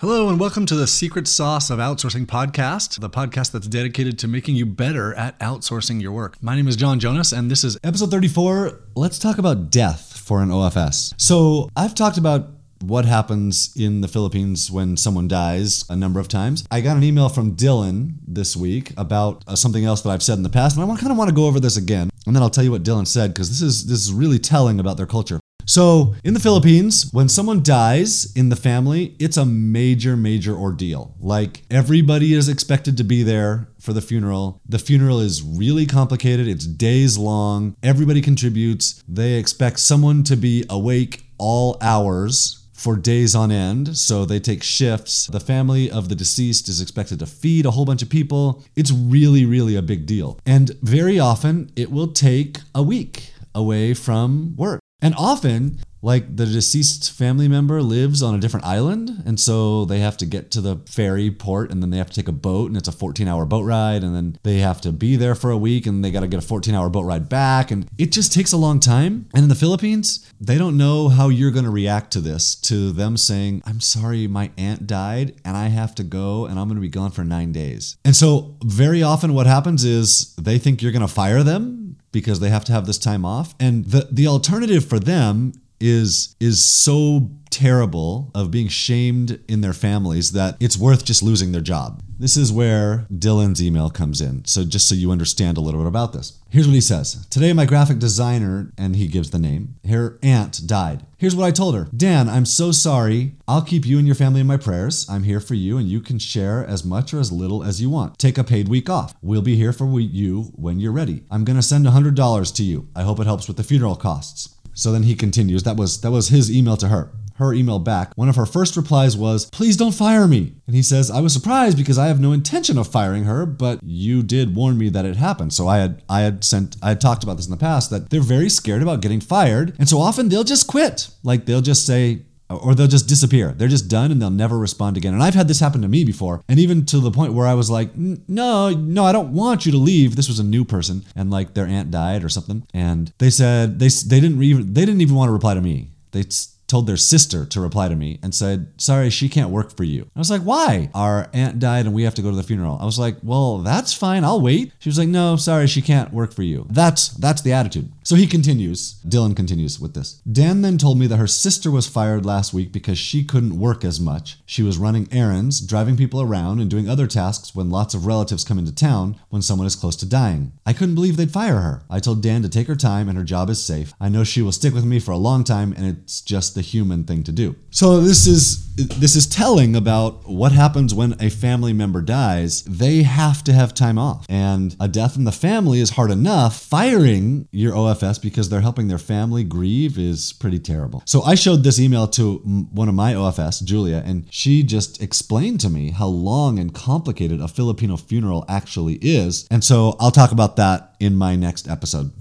Hello, and welcome to the Secret Sauce of Outsourcing podcast, the podcast that's dedicated to making you better at outsourcing your work. My name is John Jonas, and this is Episode 34, let's talk about death for an OFS. So, I've talked about what happens in the Philippines when someone dies a number of times. I got an email from Dylan this week about uh, something else that I've said in the past, and I kind of want to go over this again, and then I'll tell you what Dylan said because this is this is really telling about their culture. So, in the Philippines, when someone dies in the family, it's a major, major ordeal. Like, everybody is expected to be there for the funeral. The funeral is really complicated, it's days long. Everybody contributes. They expect someone to be awake all hours for days on end. So they take shifts. The family of the deceased is expected to feed a whole bunch of people. It's really, really a big deal. And very often it will take a week away from work. And often, like the deceased family member lives on a different island, and so they have to get to the ferry port and then they have to take a boat, and it's a 14 hour boat ride, and then they have to be there for a week and they got to get a 14 hour boat ride back, and it just takes a long time. And in the Philippines, they don't know how you're going to react to this, to them saying, I'm sorry, my aunt died, and I have to go, and I'm going to be gone for nine days. And so, very often, what happens is they think you're going to fire them because they have to have this time off. And the the alternative for them is is so terrible of being shamed in their families that it's worth just losing their job. This is where Dylan's email comes in. So, just so you understand a little bit about this. Here's what he says Today, my graphic designer, and he gives the name, her aunt died. Here's what I told her Dan, I'm so sorry. I'll keep you and your family in my prayers. I'm here for you, and you can share as much or as little as you want. Take a paid week off. We'll be here for you when you're ready. I'm going to send $100 to you. I hope it helps with the funeral costs. So then he continues. That was that was his email to her her email back, one of her first replies was, Please don't fire me. And he says, I was surprised because I have no intention of firing her, but you did warn me that it happened. So I had I had sent I had talked about this in the past that they're very scared about getting fired. And so often they'll just quit. Like they'll just say, or they'll just disappear. They're just done and they'll never respond again. And I've had this happen to me before. And even to the point where I was like, no, no, I don't want you to leave. This was a new person and like their aunt died or something. And they said they, they didn't even, they didn't even want to reply to me. They told their sister to reply to me and said, Sorry, she can't work for you. I was like, Why? Our aunt died and we have to go to the funeral. I was like, Well, that's fine. I'll wait. She was like, No, sorry, she can't work for you. That's that's the attitude. So he continues, Dylan continues with this. Dan then told me that her sister was fired last week because she couldn't work as much. She was running errands, driving people around, and doing other tasks when lots of relatives come into town when someone is close to dying. I couldn't believe they'd fire her. I told Dan to take her time and her job is safe. I know she will stick with me for a long time and it's just the human thing to do. So this is this is telling about what happens when a family member dies. They have to have time off. And a death in the family is hard enough. Firing your OFS because they're helping their family grieve is pretty terrible. So I showed this email to one of my OFS, Julia, and she just explained to me how long and complicated a Filipino funeral actually is. And so I'll talk about that in my next episode.